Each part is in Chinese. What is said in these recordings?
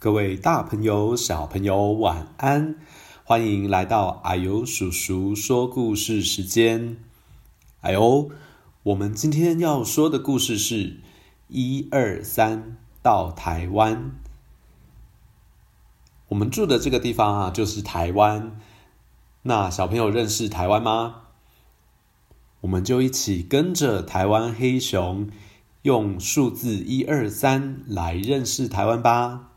各位大朋友、小朋友，晚安！欢迎来到阿尤叔叔说故事时间。哎呦，我们今天要说的故事是一二三到台湾。我们住的这个地方啊，就是台湾。那小朋友认识台湾吗？我们就一起跟着台湾黑熊，用数字一二三来认识台湾吧。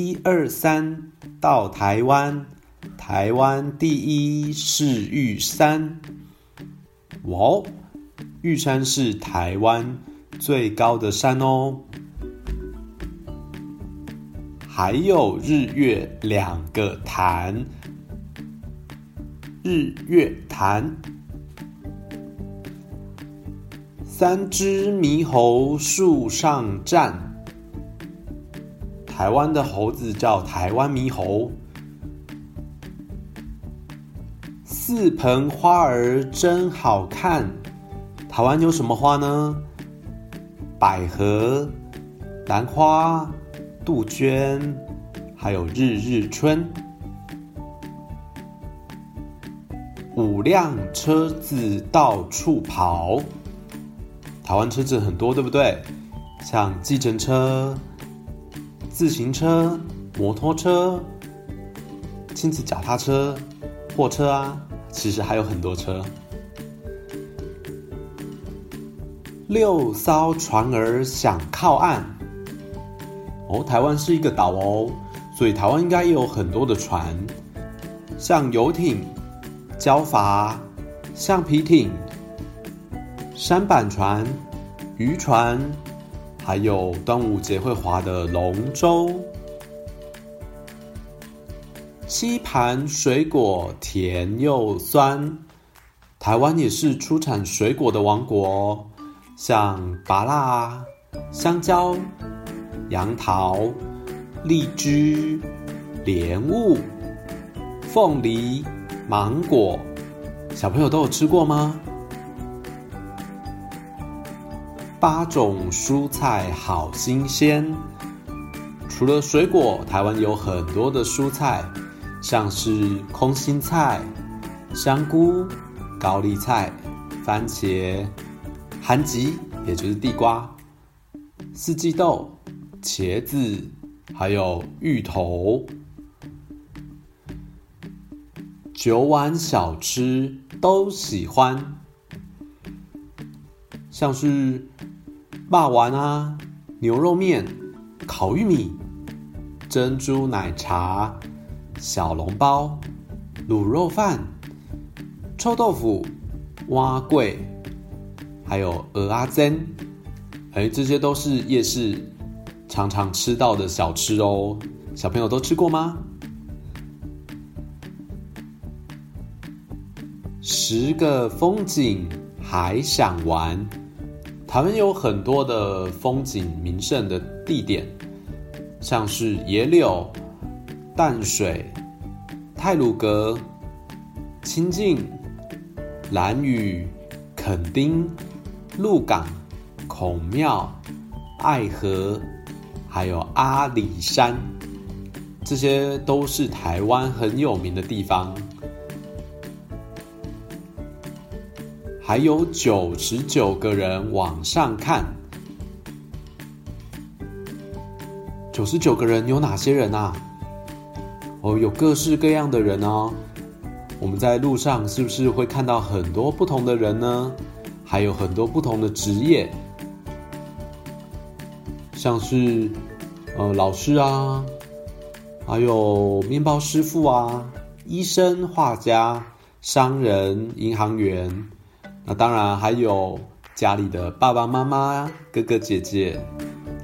一二三，到台湾，台湾第一是玉山。哇哦，玉山是台湾最高的山哦。还有日月两个潭，日月潭。三只猕猴树上站。台湾的猴子叫台湾猕猴。四盆花儿真好看。台湾有什么花呢？百合、兰花、杜鹃，还有日日春。五辆车子到处跑。台湾车子很多，对不对？像计程车。自行车、摩托车、亲子脚踏车、货车啊，其实还有很多车。六艘船儿想靠岸。哦，台湾是一个岛哦，所以台湾应该也有很多的船，像游艇、礁筏、橡皮艇、舢板船、渔船。还有端午节会划的龙舟，七盘水果甜又酸。台湾也是出产水果的王国，像芭乐、香蕉、杨桃、荔枝、莲雾、凤梨、芒果，小朋友都有吃过吗？八种蔬菜好新鲜。除了水果，台湾有很多的蔬菜，像是空心菜、香菇、高丽菜、番茄、韩吉，也就是地瓜、四季豆、茄子，还有芋头。九碗小吃都喜欢，像是。肉圆啊，牛肉面、烤玉米、珍珠奶茶、小笼包、卤肉饭、臭豆腐、碗粿，还有鹅阿珍，哎，这些都是夜市常常吃到的小吃哦。小朋友都吃过吗？十个风景还想玩。台湾有很多的风景名胜的地点，像是野柳、淡水、太鲁阁、清境、兰屿、垦丁、鹿港、孔庙、爱河，还有阿里山，这些都是台湾很有名的地方。还有九十九个人往上看，九十九个人有哪些人啊？哦，有各式各样的人哦。我们在路上是不是会看到很多不同的人呢？还有很多不同的职业，像是呃老师啊，还有面包师傅啊，医生、画家、商人、银行员。那当然还有家里的爸爸妈妈、哥哥姐姐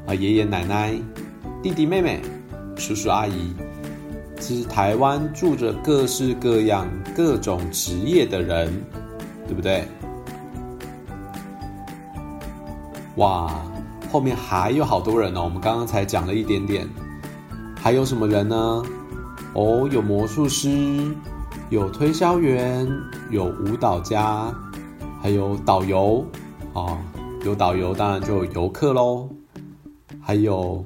啊、爷爷奶奶、弟弟妹妹、叔叔阿姨。其实台湾住着各式各样、各种职业的人，对不对？哇，后面还有好多人呢、哦。我们刚刚才讲了一点点，还有什么人呢？哦，有魔术师，有推销员，有舞蹈家。还有导游，啊，有导游当然就有游客喽。还有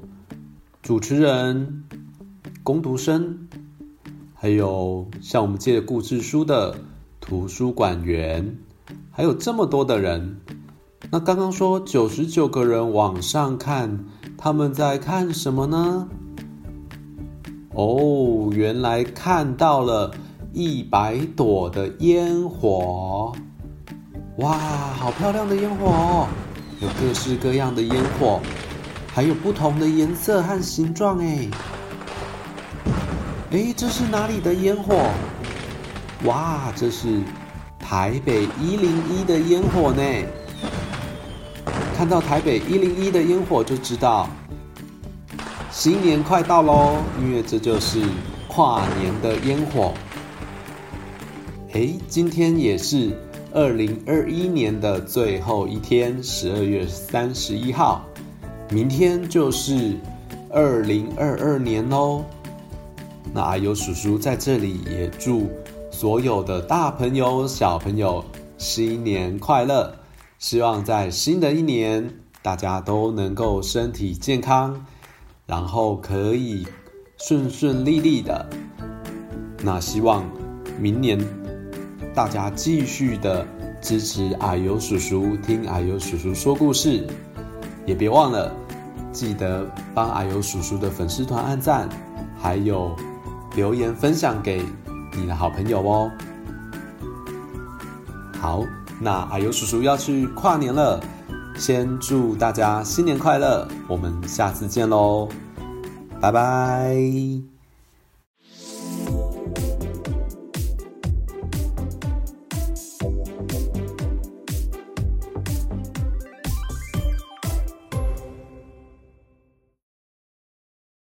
主持人、工读生，还有向我们借故事书的图书馆员，还有这么多的人。那刚刚说九十九个人往上看，他们在看什么呢？哦，原来看到了一百朵的烟火。哇，好漂亮的烟火哦！有各式各样的烟火，还有不同的颜色和形状哎。哎，这是哪里的烟火？哇，这是台北一零一的烟火呢。看到台北一零一的烟火，就知道新年快到喽，因为这就是跨年的烟火。哎，今天也是。二零二一年的最后一天，十二月三十一号，明天就是二零二二年喽。那阿尤叔叔在这里也祝所有的大朋友、小朋友新年快乐！希望在新的一年，大家都能够身体健康，然后可以顺顺利利的。那希望明年。大家继续的支持阿尤叔叔，听阿尤叔叔说故事，也别忘了记得帮阿尤叔叔的粉丝团按赞，还有留言分享给你的好朋友哦。好，那阿尤叔叔要去跨年了，先祝大家新年快乐，我们下次见喽，拜拜。